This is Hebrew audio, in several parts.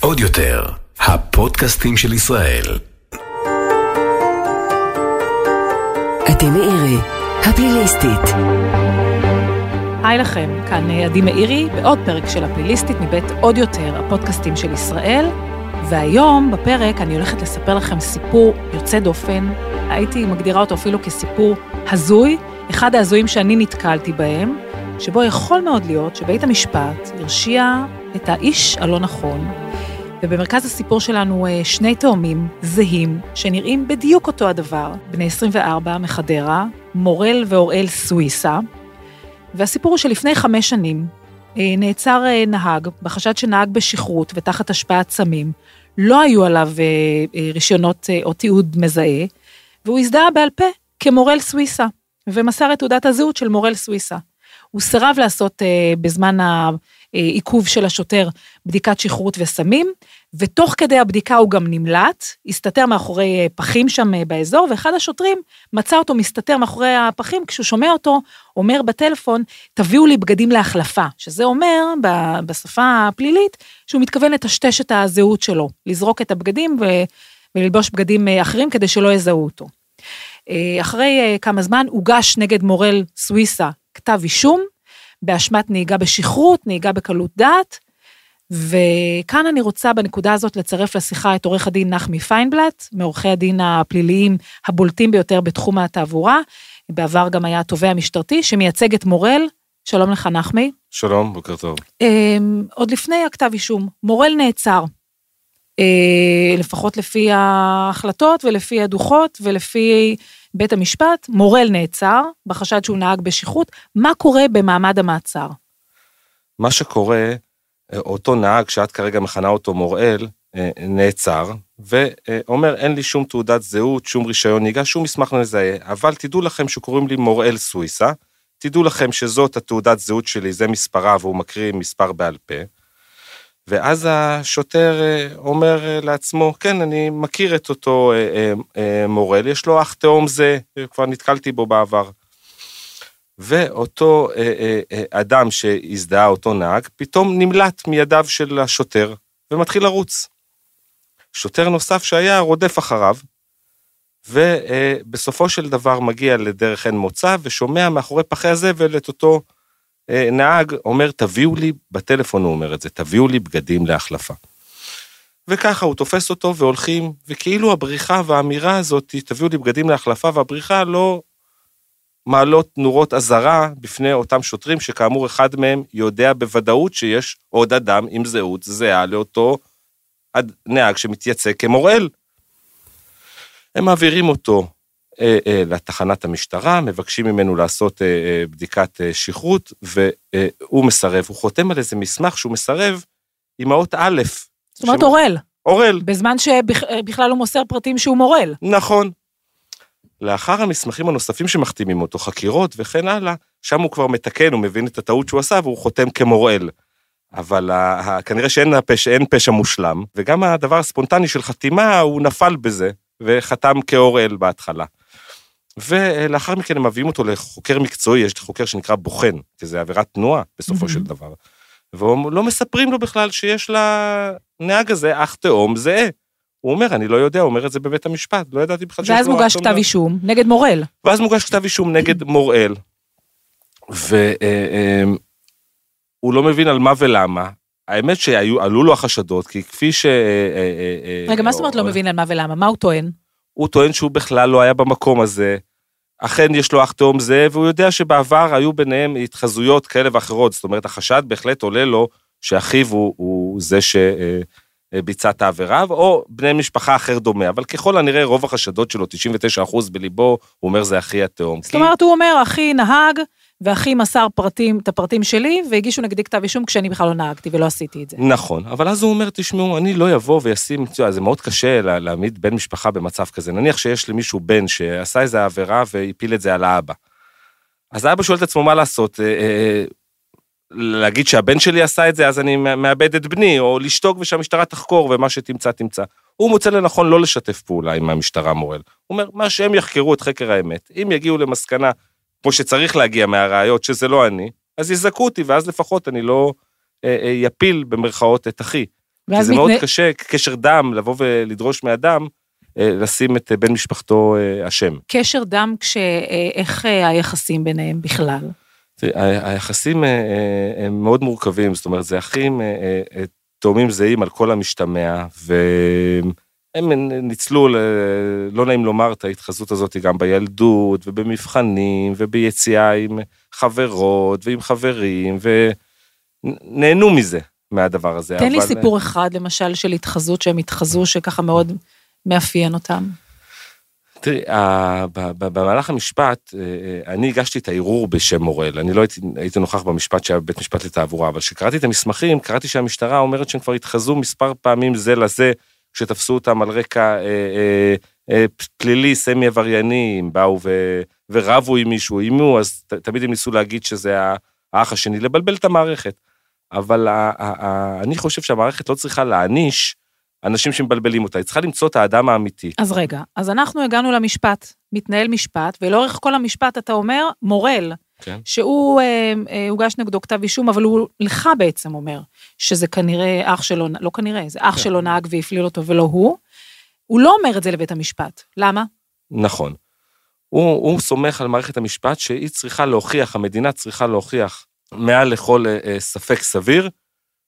עוד יותר, הפודקאסטים של ישראל. עדי מאירי, הפליליסטית. היי לכם, כאן עדי מאירי, בעוד פרק של הפליליסטית מבית עוד יותר, הפודקאסטים של ישראל. והיום בפרק אני הולכת לספר לכם סיפור יוצא דופן, הייתי מגדירה אותו אפילו כסיפור הזוי, אחד ההזויים שאני נתקלתי בהם, שבו יכול מאוד להיות שבית המשפט הרשיע את האיש הלא נכון, ובמרכז הסיפור שלנו אה, שני תאומים זהים, שנראים בדיוק אותו הדבר, בני 24 מחדרה, מורל ואוראל סוויסה, והסיפור הוא שלפני חמש שנים אה, נעצר אה, נהג בחשד שנהג בשכרות ותחת השפעת סמים, לא היו עליו רישיונות או תיעוד מזהה, והוא הזדהה בעל פה כמורל סוויסה, ומסר את תעודת הזהות של מורל סוויסה. הוא סירב לעשות בזמן העיכוב של השוטר בדיקת שכרות וסמים, ותוך כדי הבדיקה הוא גם נמלט, הסתתר מאחורי אה, פחים שם אה, באזור, ואחד השוטרים מצא אותו מסתתר מאחורי הפחים, כשהוא שומע אותו אומר בטלפון, תביאו לי בגדים להחלפה, שזה אומר בשפה הפלילית, שהוא מתכוון לטשטש את הזהות שלו, לזרוק את הבגדים ו... וללבוש בגדים אה, אחרים כדי שלא יזהו אותו. אחרי כמה זמן הוגש נגד מורל סוויסה כתב אישום, באשמת נהיגה בשכרות, נהיגה בקלות דעת, וכאן אני רוצה בנקודה הזאת לצרף לשיחה את עורך הדין נחמי פיינבלט, מעורכי הדין הפליליים הבולטים ביותר בתחום התעבורה, בעבר גם היה התובע המשטרתי, שמייצג את מורל. שלום לך, נחמי. שלום, בוקר טוב. אמ, עוד לפני הכתב אישום, מורל נעצר. אה, לפחות לפי ההחלטות ולפי הדוחות ולפי בית המשפט, מורל נעצר בחשד שהוא נהג בשכרות. מה קורה במעמד המעצר? מה שקורה, אותו נהג שאת כרגע מכנה אותו מוראל, אה, נעצר, ואומר, אין לי שום תעודת זהות, שום רישיון נהיגה, שום מסמך מזהה, אבל תדעו לכם שקוראים לי מוראל סוויסה, תדעו לכם שזאת התעודת זהות שלי, זה מספרה, והוא מקריא מספר בעל פה. ואז השוטר אה, אומר אה, לעצמו, כן, אני מכיר את אותו מורל, יש לו אח תאום זה, כבר נתקלתי בו בעבר. ואותו אה, אה, אה, אדם שהזדהה, אותו נהג, פתאום נמלט מידיו של השוטר ומתחיל לרוץ. שוטר נוסף שהיה רודף אחריו, ובסופו של דבר מגיע לדרך אין מוצא ושומע מאחורי פחי הזבל את אותו נהג אומר, תביאו לי, בטלפון הוא אומר את זה, תביאו לי בגדים להחלפה. וככה הוא תופס אותו והולכים, וכאילו הבריחה והאמירה הזאת, תביאו לי בגדים להחלפה, והבריחה לא מעלות נורות אזהרה בפני אותם שוטרים, שכאמור אחד מהם יודע בוודאות שיש עוד אדם עם זהות זהה לאותו נהג שמתייצג כמוראל. הם מעבירים אותו אה, אה, לתחנת המשטרה, מבקשים ממנו לעשות אה, אה, בדיקת אה, שכרות, והוא מסרב. הוא חותם על איזה מסמך שהוא מסרב עם האות א'. זאת אומרת אורל. אורל. בזמן שבכלל הוא מוסר פרטים שהוא מורל. נכון. לאחר המסמכים הנוספים שמחתימים אותו, חקירות וכן הלאה, שם הוא כבר מתקן, הוא מבין את הטעות שהוא עשה והוא חותם כמוראל. אבל כנראה שאין פשע, פשע מושלם, וגם הדבר הספונטני של חתימה, הוא נפל בזה, וחתם כאוראל בהתחלה. ולאחר מכן הם מביאים אותו לחוקר מקצועי, יש חוקר שנקרא בוחן, כי זה עבירת תנועה בסופו mm-hmm. של דבר. ולא מספרים לו בכלל שיש לנהג הזה אח תאום זהה. הוא אומר, אני לא יודע, הוא אומר את זה בבית המשפט, לא ידעתי בכלל. ואז מוגש כתב אישום נגד מוראל. ואז מוגש כתב אישום נגד מוראל, והוא לא מבין על מה ולמה. האמת שעלו לו החשדות, כי כפי ש... רגע, מה זאת אומרת לא מבין על מה ולמה? מה הוא טוען? הוא טוען שהוא בכלל לא היה במקום הזה. אכן יש לו אח תאום זה, והוא יודע שבעבר היו ביניהם התחזויות כאלה ואחרות. זאת אומרת, החשד בהחלט עולה לו שאחיו הוא, הוא זה ש... ביצע את העבירה, או בני משפחה אחר דומה, אבל ככל הנראה רוב החשדות שלו, 99% בליבו, הוא אומר זה אחי התאום. זאת אומרת, הוא אומר, אחי נהג, ואחי מסר פרטים, את הפרטים שלי, והגישו נגדי כתב אישום כשאני בכלל לא נהגתי ולא עשיתי את זה. נכון, אבל אז הוא אומר, תשמעו, אני לא אבוא וישים, זה מאוד קשה להעמיד בן משפחה במצב כזה. נניח שיש למישהו בן שעשה איזה עבירה והפיל את זה על האבא. אז האבא שואל את עצמו מה לעשות, אה, אה, להגיד שהבן שלי עשה את זה, אז אני מאבד את בני, או לשתוק ושהמשטרה תחקור, ומה שתמצא, תמצא. הוא מוצא לנכון לא לשתף פעולה עם המשטרה מורל. הוא אומר, מה שהם יחקרו את חקר האמת, אם יגיעו למסקנה, כמו שצריך להגיע מהראיות, שזה לא אני, אז יזכו אותי, ואז לפחות אני לא אה, אה, יפיל במרכאות את אחי. כי זה מאוד מתנה- קשה, קשר דם, לבוא ולדרוש מאדם, אה, לשים את אה, בן משפחתו אה, אשם. קשר דם, כש... אה, איך אה, היחסים ביניהם בכלל? תראי, היחסים אה, אה, הם מאוד מורכבים, זאת אומרת, זה אחים אה, אה, אה, תאומים זהים על כל המשתמע, והם ניצלו, ל- לא נעים לומר, את ההתחזות הזאת גם בילדות, ובמבחנים, וביציאה עם חברות, ועם חברים, ונהנו מזה, מהדבר הזה. תן לי אבל- סיפור אחד, למשל, של התחזות שהם התחזו, שככה מאוד מאפיין אותם. תראי, במהלך המשפט, אה, אה, אני הגשתי את הערעור בשם מורל. אני לא הייתי, הייתי נוכח במשפט שהיה בבית משפט לתעבורה, אבל כשקראתי את המסמכים, קראתי שהמשטרה אומרת שהם כבר התחזו מספר פעמים זה לזה, כשתפסו אותם על רקע אה, אה, אה, פלילי, סמי עברייני, הם באו ו, ורבו עם מישהו, איימו, אז ת, תמיד הם ניסו להגיד שזה האח השני, לבלבל את המערכת. אבל ה, ה, ה, אני חושב שהמערכת לא צריכה להעניש אנשים שמבלבלים אותה, היא צריכה למצוא את האדם האמיתי. אז רגע, אז אנחנו הגענו למשפט, מתנהל משפט, ולאורך כל המשפט אתה אומר, מורל, כן. שהוא, אה, אה, הוגש נגדו כתב אישום, אבל הוא לך בעצם אומר, שזה כנראה אח שלו, לא כנראה, זה אח כן. שלו נהג והפליל אותו ולא הוא. הוא לא אומר את זה לבית המשפט. למה? נכון. הוא, הוא סומך על מערכת המשפט שהיא צריכה להוכיח, המדינה צריכה להוכיח מעל לכל אה, אה, ספק סביר,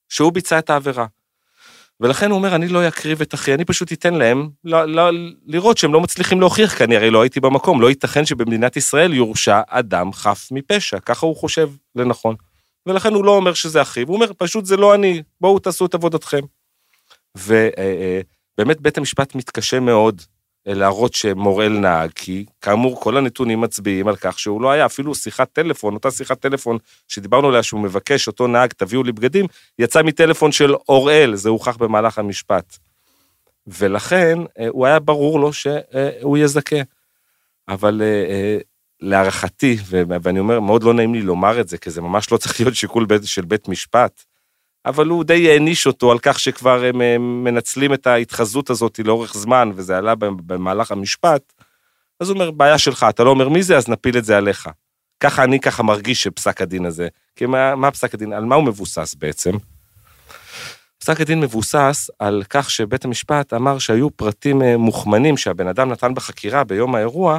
שהוא ביצע את העבירה. ולכן הוא אומר, אני לא אקריב את אחי, אני פשוט אתן להם לא, לא, לראות שהם לא מצליחים להוכיח, כי אני הרי לא הייתי במקום, לא ייתכן שבמדינת ישראל יורשע אדם חף מפשע, ככה הוא חושב לנכון. ולכן הוא לא אומר שזה אחיו, הוא אומר, פשוט זה לא אני, בואו תעשו את עבודתכם. ובאמת בית המשפט מתקשה מאוד אה, להראות שמוראל נהג, כי כאמור כל הנתונים מצביעים על כך שהוא לא היה, אפילו שיחת טלפון, אותה שיחת טלפון שדיברנו עליה שהוא מבקש, אותו נהג, תביאו לי בגדים, יצא מטלפון של אוראל, זה הוכח במהלך המשפט. ולכן אה, הוא היה ברור לו שהוא יזכה. אבל אה, אה, להערכתי, ואני אומר, מאוד לא נעים לי לומר את זה, כי זה ממש לא צריך להיות שיקול של בית משפט, אבל הוא די העניש אותו על כך שכבר הם אה, מנצלים את ההתחזות הזאת לאורך זמן, וזה עלה במהלך המשפט, אז הוא אומר, בעיה שלך, אתה לא אומר מי זה, אז נפיל את זה עליך. ככה אני ככה מרגיש שפסק הדין הזה. כי מה, מה פסק הדין, על מה הוא מבוסס בעצם? פסק הדין מבוסס על כך שבית המשפט אמר שהיו פרטים אה, מוכמנים שהבן אדם נתן בחקירה ביום האירוע,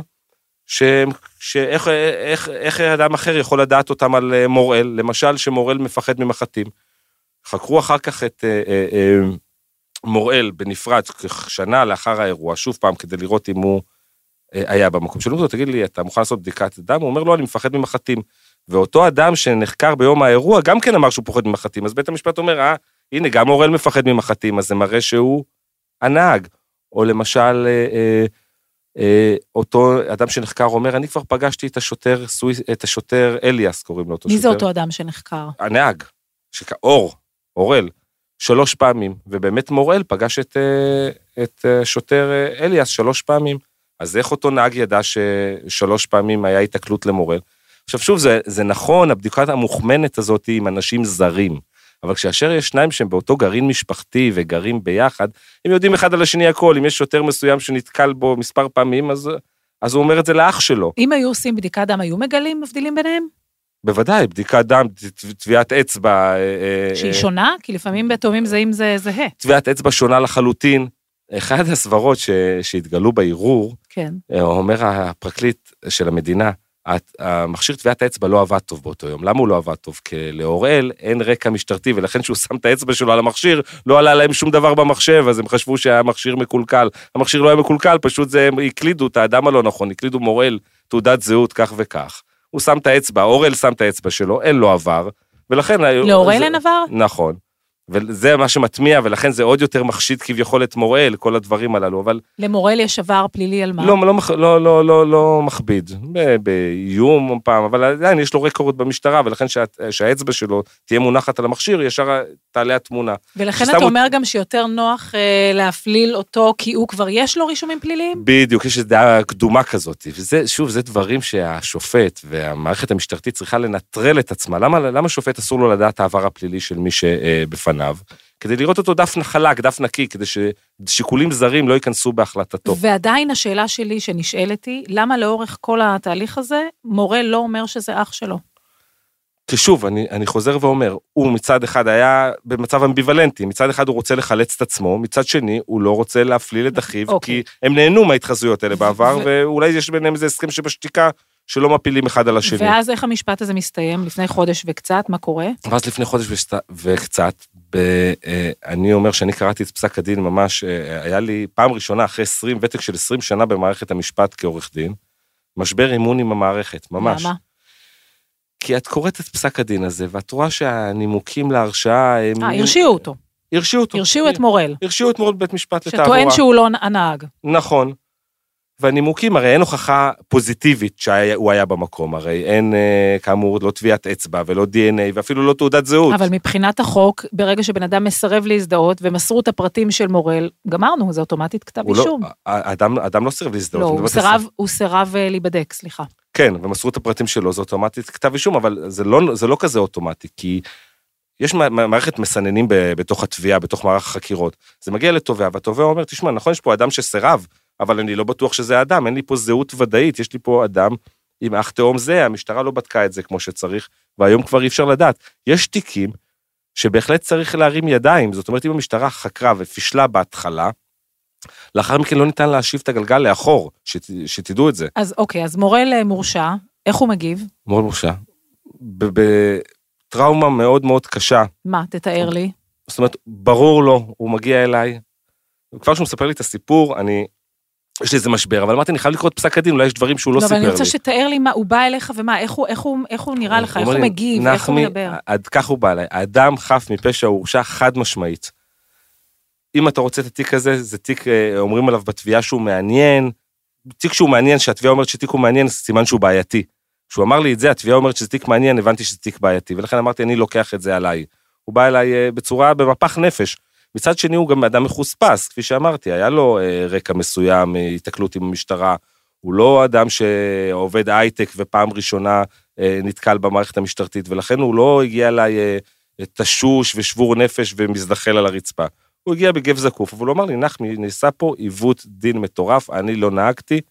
שאיך איך, איך אדם אחר יכול לדעת אותם על אה, מוראל, למשל שמוראל מפחד ממחטים. חקרו אחר כך את אה, אה, אה, מוראל בנפרד, שנה לאחר האירוע, שוב פעם, כדי לראות אם הוא אה, היה במקום. שאלו אותו, תגיד לי, אתה מוכן לעשות בדיקת דם? הוא אומר, לא, אני מפחד ממחטים. ואותו אדם שנחקר ביום האירוע גם כן אמר שהוא פוחד ממחטים, אז בית המשפט אומר, אה, הנה, גם מוראל מפחד ממחטים, אז זה מראה שהוא הנהג. או למשל, אה, אה, אה, אותו אדם שנחקר אומר, אני כבר פגשתי את השוטר, סוויס, את השוטר אליאס, קוראים לו אותו מי שוטר. זה אותו אדם שנחקר? הנהג, שק... אור, אורל, שלוש פעמים, ובאמת מוראל פגש את, אה, את אה, שוטר אה, אליאס שלוש פעמים. אז איך אותו נהג ידע ששלוש פעמים היה התקלות למוראל? עכשיו שוב, זה, זה נכון, הבדיקה המוכמנת הזאת היא עם אנשים זרים, אבל כאשר יש שניים שהם באותו גרעין משפחתי וגרים ביחד, הם יודעים אחד על השני הכל, אם יש שוטר מסוים שנתקל בו מספר פעמים, אז, אז הוא אומר את זה לאח שלו. אם היו עושים בדיקת דם, היו מגלים מבדילים ביניהם? בוודאי, בדיקת דם, טביעת אצבע. אה, אה, שהיא אה, שונה? כי לפעמים בתאומים זהים זה זהה. טביעת אצבע שונה לחלוטין. אחת הסברות ש... שהתגלו בערעור, כן. אה, אומר הפרקליט של המדינה, המכשיר טביעת האצבע לא עבד טוב באותו יום. למה הוא לא עבד טוב? כי לאוראל אין רקע משטרתי, ולכן כשהוא שם את האצבע שלו על המכשיר, לא עלה להם שום דבר במחשב, אז הם חשבו שהמכשיר מקולקל. המכשיר לא היה מקולקל, פשוט זה, הם הקלידו את האדם הלא נכון, הקלידו מוראל תעודת זהות כך וכך. הוא שם את האצבע, אוראל שם את האצבע שלו, אין לו עבר, ולכן... לאוראל זה- אין עבר? נכון. וזה מה שמטמיע, ולכן זה עוד יותר מחשיד כביכול את מוראל, כל הדברים הללו, אבל למורל יש עבר פלילי על מה? לא, לא, לא, לא, לא, לא מכביד, באיום פעם, אבל עדיין יש לו רקורד במשטרה, ולכן שה, שהאצבע שלו תהיה מונחת על המכשיר, ישר תעלה התמונה. ולכן אתה אומר גם שיותר נוח אה, להפליל אותו, כי הוא כבר יש לו רישומים פליליים? בדיוק, יש איזו דעה קדומה כזאת, וזה, שוב, זה דברים שהשופט והמערכת המשטרתית צריכה לנטרל את עצמה. למה, למה שופט אסור לו לדעת העבר הפלילי של מי שבפניו? כדי לראות אותו דף חלק, דף נקי, כדי ששיקולים זרים לא ייכנסו בהחלטתו. ועדיין השאלה שלי שנשאלת היא, למה לאורך כל התהליך הזה, מורה לא אומר שזה אח שלו? כי שוב, אני, אני חוזר ואומר, הוא מצד אחד היה במצב אמביוולנטי, מצד אחד הוא רוצה לחלץ את עצמו, מצד שני הוא לא רוצה להפליל את אחיו, אוקיי. כי הם נהנו מההתחזויות האלה בעבר, ו- ואולי יש ביניהם איזה הסכם שבשתיקה, שלא מפילים אחד על השני. ואז איך המשפט הזה מסתיים? לפני חודש וקצת, מה קורה? ואז לפני חודש וקצת, אני אומר שאני קראתי את פסק הדין ממש, אה, היה לי פעם ראשונה אחרי 20, ותק של 20 שנה במערכת המשפט כעורך דין, משבר אמון עם המערכת, ממש. למה? כי את קוראת את פסק הדין הזה, ואת רואה שהנימוקים להרשעה הם... אה, הרשיעו אותו. הרשיעו אותו. הרשיעו את מורל, הרשיעו את מורד בית משפט לתעבורה. שטוען שהוא לא הנהג. נכון. והנימוקים, הרי אין הוכחה פוזיטיבית שהוא היה במקום, הרי אין, אה, כאמור, לא טביעת אצבע ולא DNA ואפילו לא תעודת זהות. אבל מבחינת החוק, ברגע שבן אדם מסרב להזדהות ומסרו את הפרטים של מורל, גמרנו, זה אוטומטית כתב לא, אישום. האדם, האדם לא סירב להזדהות. לא, הוא סירב, הוא סירב אה, להיבדק, סליחה. כן, ומסרו את הפרטים שלו, זה אוטומטית כתב אישום, אבל זה לא, זה לא כזה אוטומטי, כי יש מע- מע- מערכת מסננים בתוך התביעה, בתוך מערך החקירות. זה מגיע לתובע, והתובע אומר, תשמע, נכון, יש פה אדם שסירב, אבל אני לא בטוח שזה האדם, אין לי פה זהות ודאית, יש לי פה אדם עם אח תאום זה, המשטרה לא בדקה את זה כמו שצריך, והיום כבר אי אפשר לדעת. יש תיקים שבהחלט צריך להרים ידיים, זאת אומרת, אם המשטרה חקרה ופישלה בהתחלה, לאחר מכן לא ניתן להשיב את הגלגל לאחור, שת, שתדעו את זה. אז אוקיי, אז מורל אה, מורשע, איך הוא מגיב? מאוד מורשע. ב- בטראומה מאוד מאוד קשה. מה, תתאר לי. זאת אומרת, ברור לו, הוא מגיע אליי. כבר כשהוא מספר לי את הסיפור, אני... יש לי איזה משבר, אבל אמרתי, אני חייב לקרוא את פסק הדין, אולי יש דברים שהוא לא לא, אבל סיפר אני לי. רוצה שתאר לי מה, הוא בא אליך ומה, איך הוא- איך הוא- איך הוא נראה לך, איך הוא מגיב, איך הוא מדבר. עד כך הוא בא אליי. האדם חף מפשע הורשע חד משמעית. אם אתה רוצה את התיק הזה, זה תיק, אה, אומרים עליו בתביעה שהוא מעניין. תיק שהוא מעניין, שהתביעה אומרת שתיק הוא מעניין, סימן שהוא בעייתי. כשהוא אמר לי את זה, התביעה אומרת שזה תיק מעניין, הבנתי שזה תיק בעייתי, ולכן אמרתי, אני לוקח את זה עליי. הוא בא אליי אה, בצורה, במפח נפש. מצד שני, הוא גם אדם מחוספס, כפי שאמרתי, היה לו אה, רקע מסוים, אה, היתקלות עם המשטרה. הוא לא אדם שעובד הייטק ופעם ראשונה אה, נתקל במערכת המשטרתית, ולכן הוא לא הגיע אליי תשוש ושבור נפש ומזדחל על הרצפה. הוא הגיע בגב זקוף, אבל הוא אמר לי, נחמי, נעשה פה עיוות דין מטורף, אני לא נהגתי,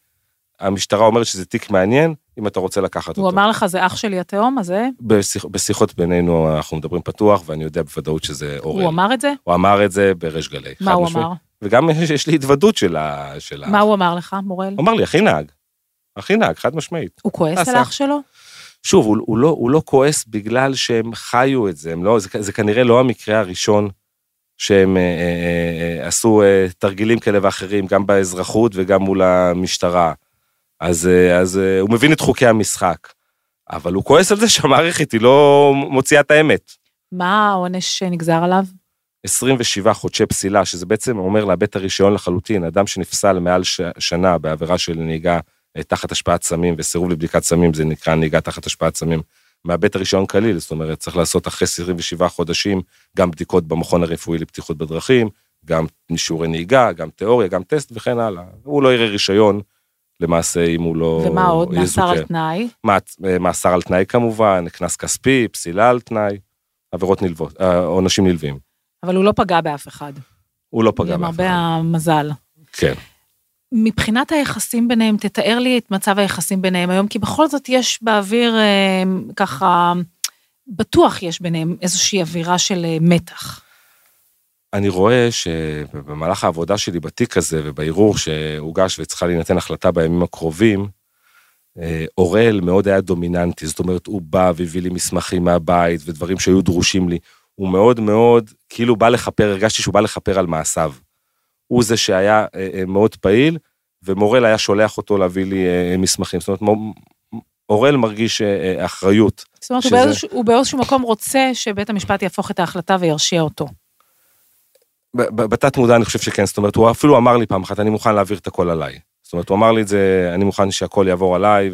המשטרה אומרת שזה תיק מעניין, אם אתה רוצה לקחת הוא אותו. אמר לך, זה אח שלי התהום, אז זה? בשיח, בשיחות בינינו אנחנו מדברים פתוח, ואני יודע בוודאות שזה אורל. הוא אמר את זה? הוא אמר את זה בריש גלי. מה הוא משמעית. אמר? וגם יש, יש לי התוודות של ה... של ה... מה הוא אמר לך, מורל? הוא אמר לי, הכי נהג. הכי נהג, חד משמעית. הוא כועס עשה. על אח שלו? שוב, הוא, הוא, לא, הוא לא כועס בגלל שהם חיו את זה, לא, זה, זה כנראה לא המקרה הראשון שהם אה, אה, אה, עשו אה, תרגילים כאלה ואחרים, גם באזרחות וגם מול המשטרה. אז, אה, אז אה, הוא מבין את חוקי המשחק. אבל הוא כועס על זה שהמערכת היא לא מוציאה את האמת. מה העונש שנגזר עליו? 27 חודשי פסילה, שזה בעצם אומר לאבד את הרישיון לחלוטין. אדם שנפסל מעל ש... שנה בעבירה של נהיגה אה, תחת השפעת סמים וסירוב לבדיקת סמים, זה נקרא נהיגה תחת השפעת סמים, מאבד את הרישיון כליל, זאת אומרת, צריך לעשות אחרי 27 חודשים גם בדיקות במכון הרפואי לבטיחות בדרכים, גם שיעורי נהיגה, גם תיאוריה, גם טסט וכן הלאה. הוא לא יראה רישיון, למעשה, אם הוא לא ומה עוד? מאסר יזוכה. על תנאי? אה, מאסר על תנאי כמובן, קנס כספי, פסילה על תנאי, עבירות נלוות, אה, עונשים נלווים. אבל הוא לא פגע באף אחד. הוא לא פגע באף למרבה אחד. המזל. כן. מבחינת היחסים ביניהם, תתאר לי את מצב היחסים ביניהם היום, כי בכל זאת יש באוויר אה, ככה, בטוח יש ביניהם איזושהי אווירה של מתח. אני רואה שבמהלך העבודה שלי בתיק הזה ובערעור שהוגש וצריכה להינתן החלטה בימים הקרובים, אה, אוראל מאוד היה דומיננטי, זאת אומרת, הוא בא והביא לי מסמכים מהבית ודברים שהיו דרושים לי. הוא מאוד מאוד, כאילו בא לכפר, הרגשתי שהוא בא לכפר על מעשיו. הוא זה שהיה אה, אה, מאוד פעיל, ומורל היה שולח אותו להביא לי מסמכים. זאת אומרת, אוראל מרגיש אחריות. זאת אומרת, שזה- הוא באיזשהו מקום רוצה שבית המשפט יהפוך את ההחלטה וירשיע אותו. בתת מודע אני חושב שכן, זאת אומרת, הוא אפילו אמר לי פעם אחת, אני מוכן להעביר את הכל עליי. זאת אומרת, הוא אמר לי את זה, אני מוכן שהכל יעבור עליי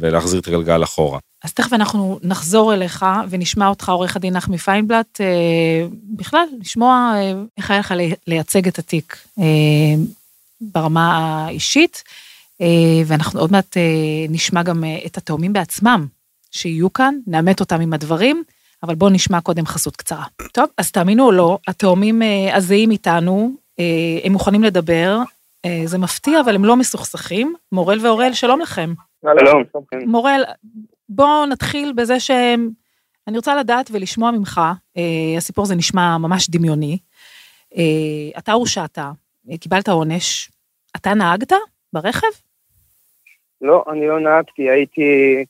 ולהחזיר את הגלגל אחורה. אז תכף אנחנו נחזור אליך ונשמע אותך, עורך הדין נחמי פיינבלט, אה, בכלל, לשמוע אה, איך היה לך לי- לייצג את התיק אה, ברמה האישית, אה, ואנחנו עוד מעט אה, נשמע גם אה, את התאומים בעצמם, שיהיו כאן, נאמת אותם עם הדברים, אבל בואו נשמע קודם חסות קצרה. טוב, אז תאמינו או לא, התאומים אה, הזהים איתנו, אה, הם מוכנים לדבר, אה, זה מפתיע, אבל הם לא מסוכסכים. מורל ואוראל, שלום לכם. שלום. מורל, בואו נתחיל בזה שהם, אני רוצה לדעת ולשמוע ממך, הסיפור הזה נשמע ממש דמיוני. אתה הורשעת, קיבלת עונש, אתה נהגת ברכב? לא, אני לא נהגתי, הייתי,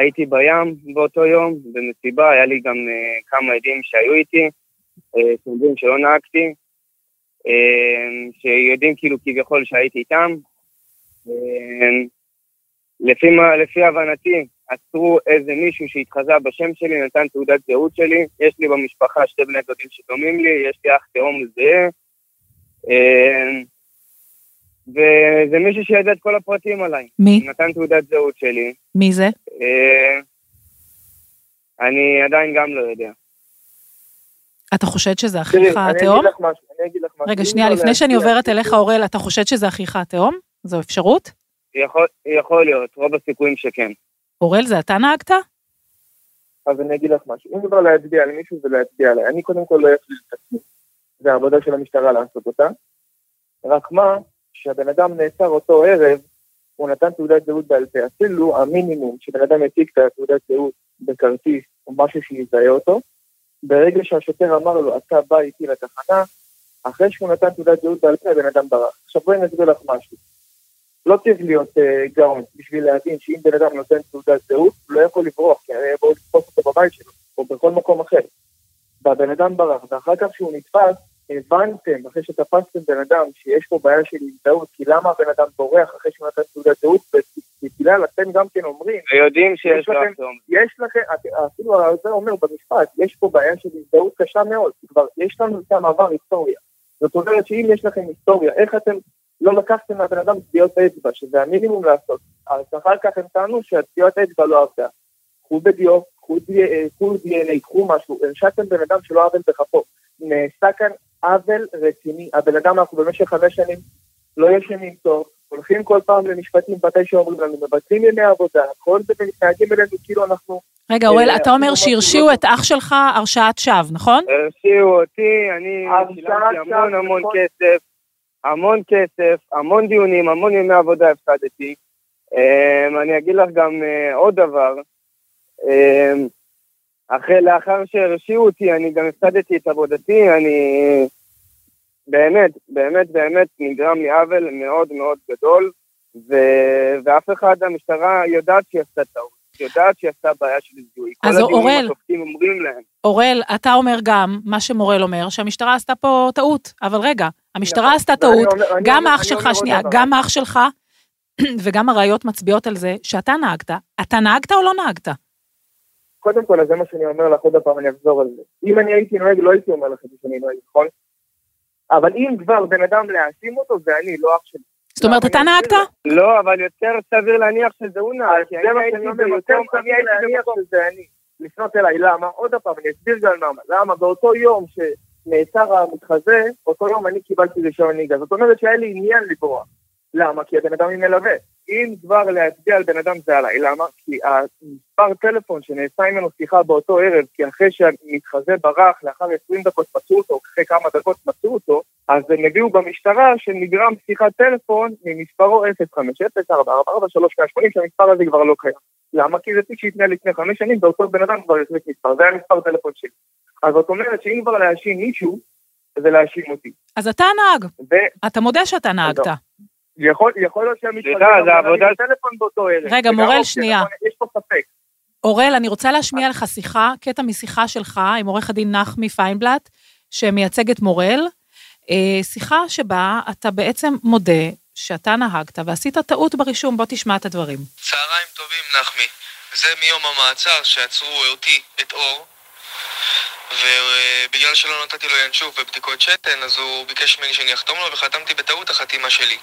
הייתי בים באותו יום, במסיבה, היה לי גם uh, כמה עדים שהיו איתי, uh, שלא נהגתי, uh, שיודעים כאילו כביכול שהייתי איתם. Uh, לפי, מה- לפי הבנתי, עצרו איזה מישהו שהתחזה בשם שלי, נתן תעודת זהות שלי, יש לי במשפחה שתי בני דודים שדומים לי, יש לי אח תאום זהה. אה, וזה מישהו שידע את כל הפרטים עליי. מי? נתן תעודת זהות שלי. מי זה? אה, אני עדיין גם לא יודע. אתה חושד שזה אחיך משהו, אני אגיד לך משהו. רגע, שנייה, כבר לפני שאני עוברת אליך, אוראל, אתה חושד שזה אחיך התאום? זו אפשרות? יכול, יכול להיות, רוב הסיכויים שכן. אוראל, זה אתה נהגת? אז אני אגיד לך משהו. אם כבר להצביע על מישהו זה להצביע עליי. אני קודם כל לא אפליל את עצמי. זה העבודה של המשטרה לעשות אותה. רק מה, שהבן אדם נעצר אותו ערב, הוא נתן תעודת זהות בעל פה. אפילו המינימום שבן אדם יציג את התעודת זהות בכרטיס או משהו שיזהה אותו, ברגע שהשוטר אמר לו, אתה בא איתי לתחנה, אחרי שהוא נתן תעודת זהות בעל פה, הבן אדם ברח. עכשיו בואי נסביר לך משהו. לא צריך להיות uh, גאון בשביל להבין שאם בן אדם נותן תעודת זהות, הוא לא יכול לברוח, כי הרי יבואו לתפוס אותו בבית שלו, או בכל מקום אחר. והבן אדם ברח, ואחר כך שהוא נתפס, הבנתם, אחרי שתפסתם בן אדם, שיש פה בעיה של הזדהות, כי למה הבן אדם בורח אחרי שהוא נתן תעודת זהות, ובגלל אתם גם כן אומרים, ויודעים שיש לכם-. יש לכם, אפילו העוזר אומר במשפט, יש פה בעיה של הזדהות קשה מאוד, כבר יש לנו איתם עבר היסטוריה. זאת אומרת שאם יש לכם היסטוריה, איך אתם לא לקחתם מהבן אדם טביעות אצבע, שזה המינימום לעשות, אז אחר כך הם טענו שהטביעות אצבע לא עבדה. קחו בדיו, קחו קחו DNA, קחו משהו, הרשעתם בן אדם שלא עוול בכפו. נעשה כאן עוול רציני. הבן אדם, אנחנו במשך חמש שנים לא ישנים טוב, הולכים כל פעם למשפטים מתי שאומרים לנו, מבצעים ימי עבודה, כל זה מתנהגים אלינו כאילו אנחנו רגע, אוראל, אה, אתה אומר שהרשיעו לא את אח שלך הרשעת שווא, נכון? הרשיעו אותי, אני שילמתי המון המון נכון. כסף, המון כסף, המון דיונים, המון ימי עבודה הפסדתי. אמ, אני אגיד לך גם אה, עוד דבר, אמ, אחרי, לאחר שהרשיעו אותי, אני גם הפסדתי את עבודתי, אני באמת, באמת, באמת נגרם לי עוול מאוד מאוד גדול, ו... ואף אחד, המשטרה יודעת שהיא עשתה טעות, יודעת שהיא עשתה בעיה של זיהוי. אז כל אוראל, השופטים אומרים להם. אוראל, אתה אומר גם, מה שמורל אומר, שהמשטרה עשתה פה טעות. אבל רגע, המשטרה נכון, עשתה טעות, גם אח שלך, שנייה. גם אח שלך, וגם הראיות מצביעות על זה שאתה נהגת. אתה נהגת או לא נהגת? קודם כל, אז זה מה שאני אומר לך עוד פעם, אני אחזור על זה. אם אני הייתי נוהג, לא הייתי אומר לך שאני נוהג, נכון? אבל אם כבר בן אדם להאשים אותו, זה אני, לא אח שלי. זאת אומרת, אתה נהגת? לא, אבל יותר סביר להניח שזה הוא נהג, כי זה אני מה הייתי שאני אומר, במקום, יותר אני סביר הייתי להניח במקום. שזה אני. לפנות אליי, למה? עוד פעם, אני אסביר גם למה. למה? באותו יום שנעצר המתחזה, אותו יום אני קיבלתי רישיון נהיגה. זאת אומרת שהיה לי עניין לברוח. למה? כי הבן אדם עם מלווה. אם כבר להצביע על בן אדם זה עליי. למה? כי המספר טלפון שנעשה ממנו שיחה באותו ערב, כי אחרי שהמתחזה ברח, לאחר 20 דקות מצאו אותו, אחרי כמה דקות מצאו אותו, אז הם הביאו במשטרה שנגרם שיחת טלפון ממספרו 050-4443-180, שהמספר הזה כבר לא קיים. למה? כי זה תיק שהתנהל לפני חמש שנים, ואותו בן אדם כבר החזיק מספר, זה היה מספר טלפון שלי. אז זאת אומרת שאם כבר להאשים מישהו, זה להאשים אותי. אז אתה הנהג. ו- אתה מודה שאתה נהגת. יכול, יכול להיות שהמשפחה... סליחה, זה עבודה- טלפון באותו ערב. רגע, מורל, אופציה, שנייה. נכון? יש פה ספק. אוראל, אני רוצה להשמיע לך שיחה, קטע משיחה שלך עם עורך הדין נחמי פיינבלט, שמייצג את מורל. אה, שיחה שבה אתה בעצם מודה שאתה נהגת ועשית טעות ברישום. בוא תשמע את הדברים. צהריים טובים, נחמי. זה מיום המעצר שעצרו אותי, את אור, ובגלל שלא נתתי לו ינשוף ובדיקות שתן, אז הוא ביקש ממני שאני אחתום לו, וחתמתי בטעות החתימה שלי.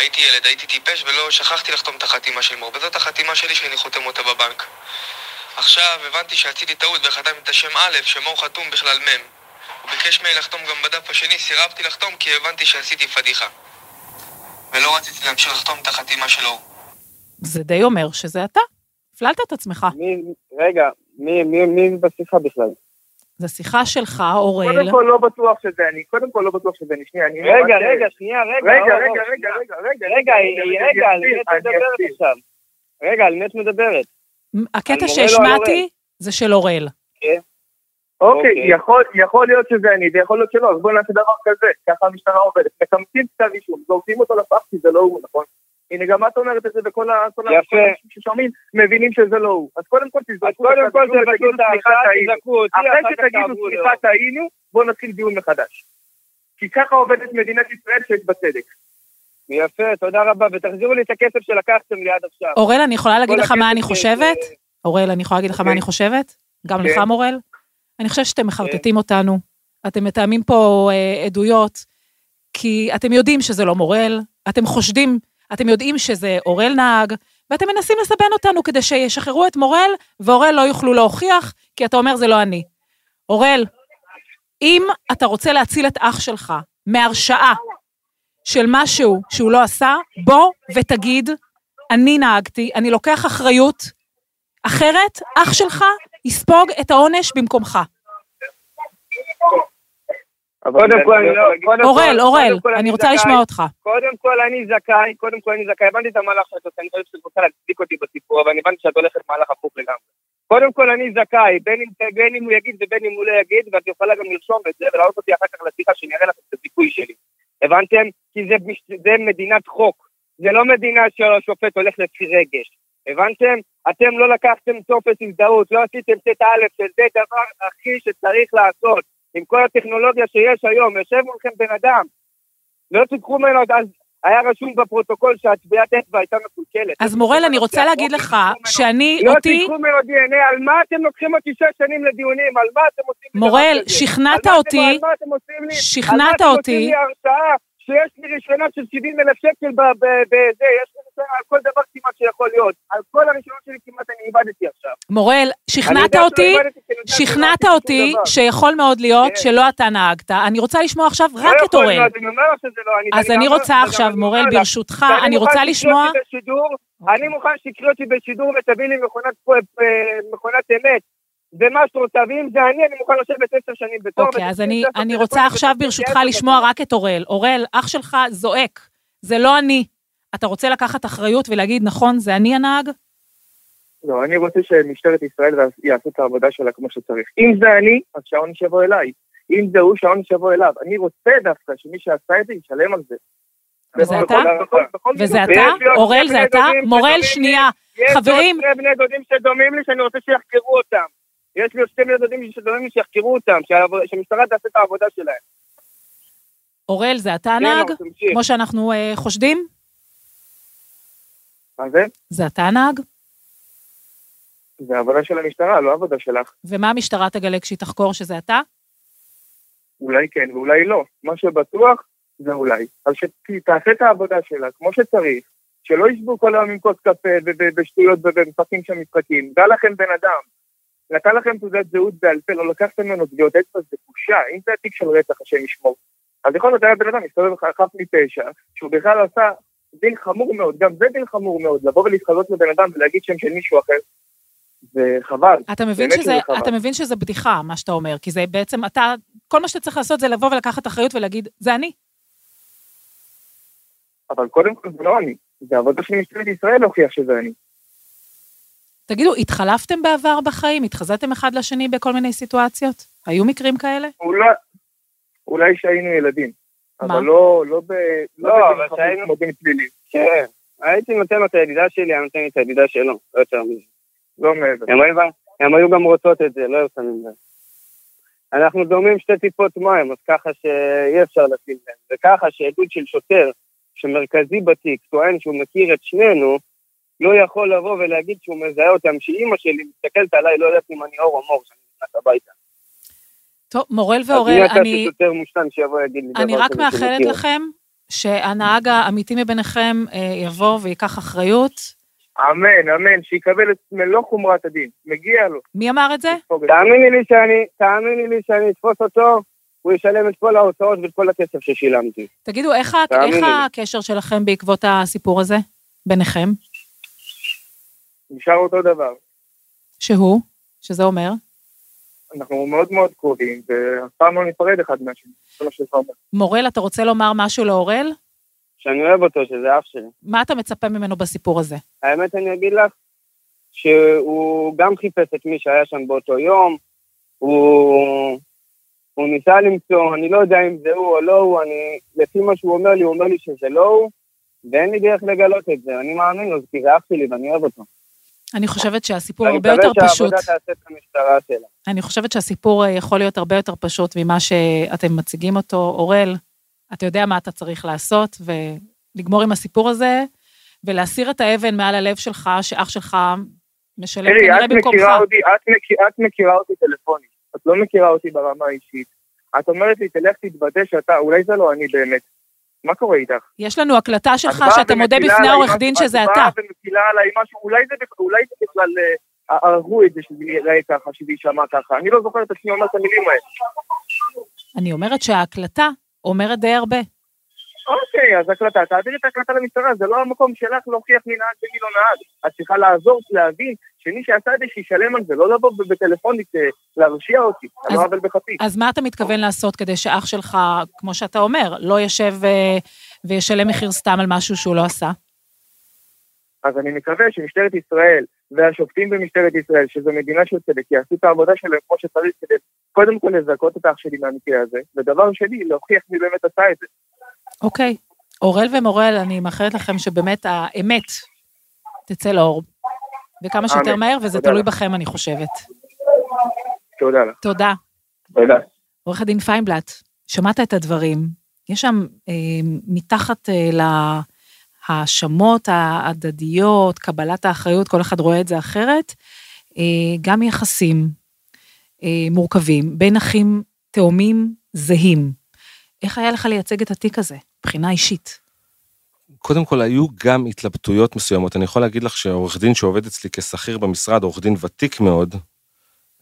הייתי ילד, הייתי טיפש ולא שכחתי לחתום את החתימה של מור, וזאת החתימה שלי שאני חותם אותה בבנק. עכשיו הבנתי שעשיתי טעות וחתמתי את השם א', שמור חתום בכלל מ'. הוא ביקש ממני לחתום גם בדף השני, סירבתי לחתום כי הבנתי שעשיתי פדיחה. ולא רציתי להמשיך לחתום את החתימה של אור. זה די אומר שזה אתה. הפללת את עצמך. מי, רגע, מי, מי, מי בשיחה בכלל? זו שיחה שלך, אוראל. קודם כל לא בטוח שזה אני, קודם כל לא בטוח שזה אני. שנייה, אני... רגע, ממש- רגע, שנייה, רגע. רגע, רגע, רגע. רגע, רגע. רגע, רגע, על מי את אני מדברת. עכשיו? רגע, על מי את מדברת? הקטע שהשמעתי, זה של אורל. אוקיי, אוקיי. יכול- יכול להיות שזה אני, ויכול להיות שלא, אז בואו נעשה דבר כזה, ככה המשטרה עובדת. מקמצים כתב אישום, זורקים אותו לפח כי זה לא הוא, נכון? הנה, גם את אומרת את זה, וכל. האנשים ששומעים מבינים שזה לא הוא. אז קודם כל תזרקו קודם את תבטלו ותגידו סליחה טעינו. תזרקו אותי, אחרי אחר כך שתגידו סליחה. טעינו, בואו נתחיל דיון מחדש. כי ככה עובדת מדינת ישראל שיש בה צדק. יפה, תודה רבה, ותחזירו לי את הכסף שלקחתם לי עד עכשיו. אורל, אני יכולה להגיד לך מה אני חושבת? אורל, אני יכולה להגיד לך מה אוקיי. אני חושבת? גם כן. לך, מורל? אני חושבת שאתם מחרטטים אותנו. אתם מתאמים פה אה, עדויות, כי אתם יודעים שזה לא מורל, אתם חושדים, אתם יודעים שזה אורל נהג, ואתם מנסים לסבן אותנו כדי שישחררו את מורל, ואורל לא יוכלו להוכיח, כי אתה אומר זה לא אני. אורל, אם אתה רוצה להציל את אח שלך מהרשעה של משהו שהוא לא עשה, בוא ותגיד, אני נהגתי, אני לוקח אחריות, אחרת אח שלך יספוג את העונש במקומך. קודם כל, אני לא... קודם אורל, כל- אורל, אני רוצה זכאי. לשמוע אותך. קודם כל אני זכאי, קודם כל אני זכאי, הבנתי את המהלך שלך, אני חושב שאת רוצה להצדיק אותי בסיפור, אבל אני הבנתי שאת הולכת מהלך הפוך לגמרי. קודם כל אני זכאי, בין אם, הוא יגיד ובין אם הוא לא יגיד, ואת יכולה גם לרשום את זה ולהעלות אותי אחר כך לשיחה שאני אראה לך את הזיכוי שלי. הבנתם? כי זה מדינת חוק, זה לא מדינה שהשופט הולך לפי רגש. הבנתם? אתם לא לקחתם טופס הזדהות, לא עשיתם ט' א', שזה דבר הכי שצריך לעשות. עם כל הטכנולוגיה שיש היום, יושב מולכם בן אדם. לא תיקחו ממנו, אז היה רשום בפרוטוקול שהטביעת אצבע הייתה מקולקלת. אז מורל, אני רוצה להגיד לך שאני, לא אותי, תיקחו ממנו דנ"א, על מה אתם לוקחים אותי שש שנים לדיונים? על מה אתם עושים לי מורל? שכנעת מה אתם- אותי, על מה אתם עושים לי? שכנעת על מה אתם אותי, עושים לי הרשאה שיש לי רישיונות של 70 אלף שקל בזה, יש לי על כל דבר כמעט שיכול להיות. על כל הרישיונות שלי כמעט אני איבדתי עכשיו. מורל, שכנעת שלא אותי, שכנעת אותי. שיכול מאוד להיות כן. שלא אתה נהגת. אני רוצה לשמוע עכשיו לא רק את אורל. לא. אז אני רוצה עכשיו, מורל, ברשותך, אני רוצה לשמוע... אני מוכן שתקראי אותי בשידור ותביא לי מכונת אמת. ומה שאת רוצה, ואם זה אני, אני מוכן לשבת עשר שנים בתור. אוקיי, אז אני, אני רוצה עכשיו ברשותך לשמוע. רק את אורל. אורל, אח שלך זועק, זה לא אני. אתה רוצה לקחת אחריות ולהגיד, נכון, זה אני הנהג? לא, אני רוצה שמשטרת ישראל יעשו את העבודה שלה כמו שצריך. אם זה אני, אז שהעונש יבוא אליי. אם זה הוא, שהעונש יבוא אליו. אני רוצה דווקא שמי שעשה את זה ישלם על זה. וזה אתה? וזה אתה? אורל, שני זה אתה? מורל, לי. שנייה. יש חברים. לי עוד שני בני דודים שדומים לי שאני רוצה שיחקרו אותם. יש לי עוד שני בני דודים שדומים לי שיחקרו אותם, שהמשטרה תעשה את העבודה שלהם. אורל, זה אתה כן, הנהג? תמשיך. כמו שאנחנו אה, חושדים? מה זה? זה אתה הנהג? זה עבודה של המשטרה, לא עבודה שלך. ומה המשטרה תגלה כשהיא תחקור שזה אתה? אולי כן ואולי לא. מה שבטוח זה אולי. אז שתעשה את העבודה שלה כמו שצריך, שלא ישבו כל היום עם כוס קפה ובשטויות ומשחקים שם משחקים. דע לכם בן אדם, נתן לכם תעודת זהות בעל פה, לא לקחתם ממנו טביעות אצבע, זה בושה. אם זה התיק של רצח, השם ישמור. אז יכול להיות היה בן אדם מסתובב חף מפשע, שהוא בכלל עשה דין חמור מאוד, גם זה דין חמור מאוד, לבוא ולהתחזות לבן אדם ולהגיד שם של מישהו אחר. זה חבל. אתה מבין, שזה, שזה. אתה מבין שזה בדיחה, מה שאתה אומר, כי זה בעצם, אתה, כל מה שאתה צריך לעשות זה לבוא ולקחת אחריות ולהגיד, זה אני. אבל קודם כל זה לא אני. זה עבודה של משטרת ישראל להוכיח שזה אני. תגידו, התחלפתם בעבר בחיים? התחזיתם אחד לשני בכל מיני סיטואציות? היו מקרים כאלה? אולי, אולי שהיינו ילדים. מה? אבל לא, לא ב... לא, בדין אבל שהיינו- כמו דין פלילי. כן. הייתי נותן לו את הידידה שלי, היה נותן לי את הידידה שלו, לא יותר מזה. לא מעבר. הם היו, גם רוצות את זה, לא היו שמים לב. אנחנו דומים שתי טיפות מים, אז ככה שאי אפשר לשים לב. וככה שעדות של שוטר שמרכזי בתיק טוען שהוא מכיר את שנינו, לא יכול לבוא ולהגיד שהוא מזהה אותם, שאימא שלי מסתכלת עליי, לא יודעת אם אני אור או מור, שאני נכנס הביתה. טוב, מורל ואורל, אני, אני רק מאחלת? לכם שהנהג האמיתי מביניכם אה, יבוא וייקח אחריות. אמן, אמן, שיקבל את מלוא חומרת הדין. מגיע לו. מי אמר את זה? תאמיני לי שאני, תאמיני לי שאני אתפוס אותו, הוא ישלם את כל ההוצאות ואת כל הכסף ששילמתי. תגידו, איך. הקשר שלכם בעקבות הסיפור הזה? ביניכם? נשאר אותו דבר. שהוא? שזה אומר? אנחנו מאוד מאוד קרובים, ואף פעם לא ניפרד אחד מהשני. זה מה שזה אומר. מורל, אתה רוצה לומר משהו לאורל? שאני אוהב אותו, שזה אח שלי. מה אתה מצפה ממנו בסיפור הזה? האמת, אני אגיד לך, שהוא גם חיפש את מי שהיה שם באותו יום, הוא, הוא ניסה למצוא, אני לא יודע אם זה הוא או לא הוא, אני, לפי מה שהוא אומר לי, הוא אומר לי שזה לא הוא, ואין לי דרך לגלות את זה, אני מאמין לו, כי זה אח שלי ואני אוהב אותו. אני חושבת שהסיפור הרבה יותר פשוט. אני מקווה שהעבודה תעשה את המשטרה שלה. אני חושבת שהסיפור אה, יכול להיות הרבה יותר פשוט ממה שאתם מציגים אותו. אורל, אתה יודע מה אתה צריך לעשות, ולגמור עם הסיפור הזה, ולהסיר את האבן מעל הלב שלך, שאח שלך משלם כנראה במקומך. את, מכיר, את מכירה אותי טלפונית, את לא מכירה אותי ברמה האישית. את אומרת לי, תלך תתוודא שאתה, אולי זה לא אני באמת. מה קורה איתך? יש לנו הקלטה שלך שאתה מודה בפני העורך דין שזה אתה. את באה ומפילה עליי משהו, אולי זה, אולי זה בכלל אה, ערכו את זה שזה ייראה ככה, שזה יישמע ככה. אני לא זוכר את עצמי אומר את המילים האלה. אני אומרת שההקלטה אומרת די הרבה. אוקיי, אז הקלטה, תעבירי את ההקלטה למשטרה, זה לא המקום שלך להוכיח מי נהג ומי לא נהג. את צריכה לעזור, להבין שמי שעשה את זה שישלם על זה, לא לבוא בטלפונית אה, להרשיע אותי, על לא עוול בכפי. אז מה אתה מתכוון לעשות כדי שאח שלך, כמו שאתה אומר, לא יושב אה, וישלם מחיר סתם על משהו שהוא לא עשה? אז אני מקווה שמשטרת ישראל והשופטים במשטרת ישראל, שזו מדינה של צדק, יעשו את העבודה שלהם כמו שצריך כדי קודם כל לזכות את האח שלי מהמקרה הזה, ודבר שני, להוכיח מי באמת עשה את זה. אוקיי. אורל ומורל, אני מאחלת לכם שבאמת האמת תצא לאור. וכמה שיותר מהר, וזה תלוי בכם, אני חושבת. תודה לך. תודה. תודה. עורך הדין פיינבלט, שמעת את הדברים. יש שם אה, מתחת אה, להאשמות ההדדיות, קבלת האחריות, כל אחד רואה את זה אחרת, אה, גם יחסים אה, מורכבים בין אחים תאומים זהים. איך היה לך לייצג את התיק הזה, מבחינה אישית? קודם כל, היו גם התלבטויות מסוימות. אני יכול להגיד לך שעורך דין שעובד אצלי כשכיר במשרד, עורך דין ותיק מאוד,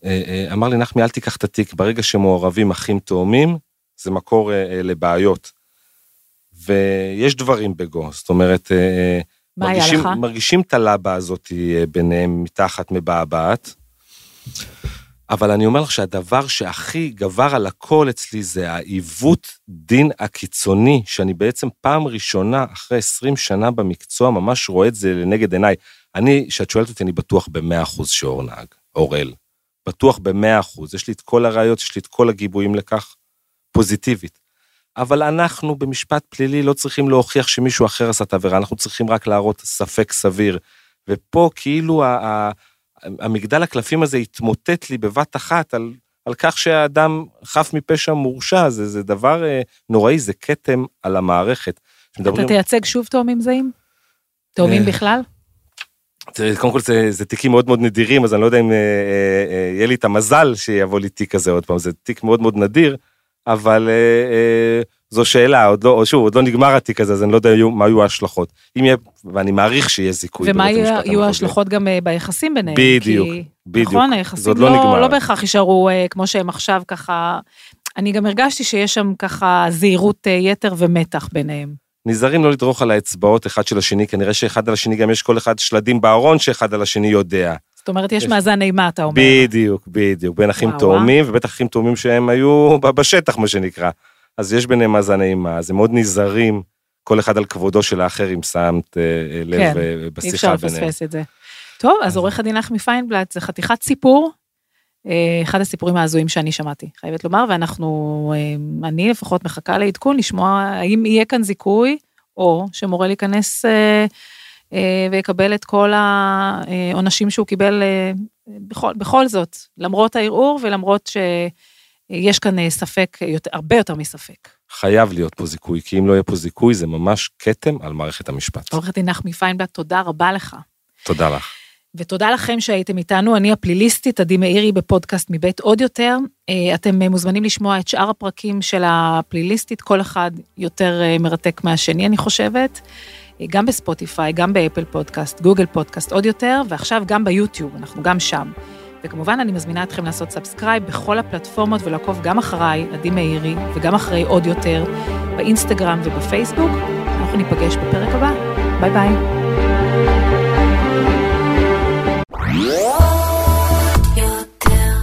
אה, אה, אמר לי, נחמי, אל תיקח את התיק, ברגע שמעורבים אחים תאומים, זה מקור אה, לבעיות. ויש דברים בגו, זאת אומרת, מרגישים? מרגישים את הלבה הזאת ביניהם מתחת מבעבעת. אבל אני אומר לך שהדבר שהכי גבר על הכל אצלי זה העיוות דין הקיצוני, שאני בעצם פעם ראשונה, אחרי 20 שנה במקצוע, ממש רואה את זה לנגד עיניי. אני, כשאת שואלת אותי, אני בטוח ב-100% שאור נהג, אוראל. בטוח ב-100%. יש לי את כל הראיות, יש לי את כל הגיבויים לכך, פוזיטיבית. אבל אנחנו במשפט פלילי לא צריכים להוכיח שמישהו אחר עשה את העבירה, אנחנו צריכים רק להראות ספק סביר. ופה כאילו המגדל הקלפים הזה התמוטט לי בבת אחת על, על כך שהאדם חף מפשע מורשע, זה, זה דבר אה, נוראי, זה כתם על המערכת. שמדברים... אתה תייצג שוב תאומים זהים? תאומים אה, בכלל? קודם כל זה, זה תיקים מאוד מאוד נדירים, אז אני לא יודע אם אה, אה, אה, יהיה לי את המזל שיבוא לי תיק כזה עוד פעם, זה תיק מאוד מאוד נדיר, אבל אה, אה, זו שאלה, עוד לא, שוב, עוד לא נגמר התיק הזה, אז אני לא יודע מה יהיו ההשלכות. אם יהיה, ואני מעריך שיהיה זיכוי. ומה יהיו ההשלכות גם אה, ביחסים ביניהם? בדיוק, כי, בדיוק. נכון, היחסים לא, לא, לא בהכרח יישארו אה, כמו שהם עכשיו, ככה... אני גם הרגשתי שיש שם ככה זהירות אה, יתר ומתח ביניהם. נזהרים לא לדרוך על האצבעות אחד של השני, כנראה שאחד על השני גם יש כל אחד שלדים בארון שאחד על השני יודע. זאת אומרת, יש, יש... מאזן אימה, אתה אומר. בדיוק, בדיוק, בין אחים תאומים, ובטח אחים תאומים שהם היו בשטח, מה שנקרא. אז יש ביניהם מאזן אימה, אז הם מאוד נזהרים, כל אחד על כבודו של האחר, אם שמת אה, לב כן, אה, בשיחה ביניהם. אי אפשר לפספס את זה. טוב, אז עורך הדין לחמי פיינבלט זה חתיכת סיפור, אה, אחד הסיפורים ההזויים שאני שמעתי, חייבת לומר, ואנחנו, אני לפחות מחכה לעדכון, לשמוע האם יהיה כאן זיכוי, או שמורה להיכנס ויקבל את כל העונשים שהוא קיבל בכל, בכל זאת, למרות הערעור ולמרות ש... יש כאן אה, ספק, יותר, הרבה יותר מספק. חייב להיות פה זיכוי, כי אם לא יהיה פה זיכוי, זה ממש כתם על מערכת המשפט. עורכת דין נחמי פיינבלט, תודה רבה לך. תודה לך. ותודה לכם שהייתם איתנו, אני הפליליסטית, עדי מאירי בפודקאסט מבית עוד יותר. אה, אתם אה, מוזמנים לשמוע את שאר הפרקים של הפליליסטית, כל אחד יותר מרתק מהשני, אני חושבת. גם בספוטיפיי, גם באפל פודקאסט, גוגל פודקאסט עוד יותר, ועכשיו גם ביוטיוב, אנחנו גם שם. וכמובן, אני מזמינה אתכם לעשות subscribe בכל הפלטפורמות ולעקוב גם אחריי, עדי מאירי, וגם אחרי עוד יותר, באינסטגרם ובפייסבוק. אנחנו ניפגש בפרק הבא. ביי ביי.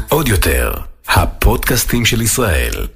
עוד יותר, הפודקאסטים של ישראל.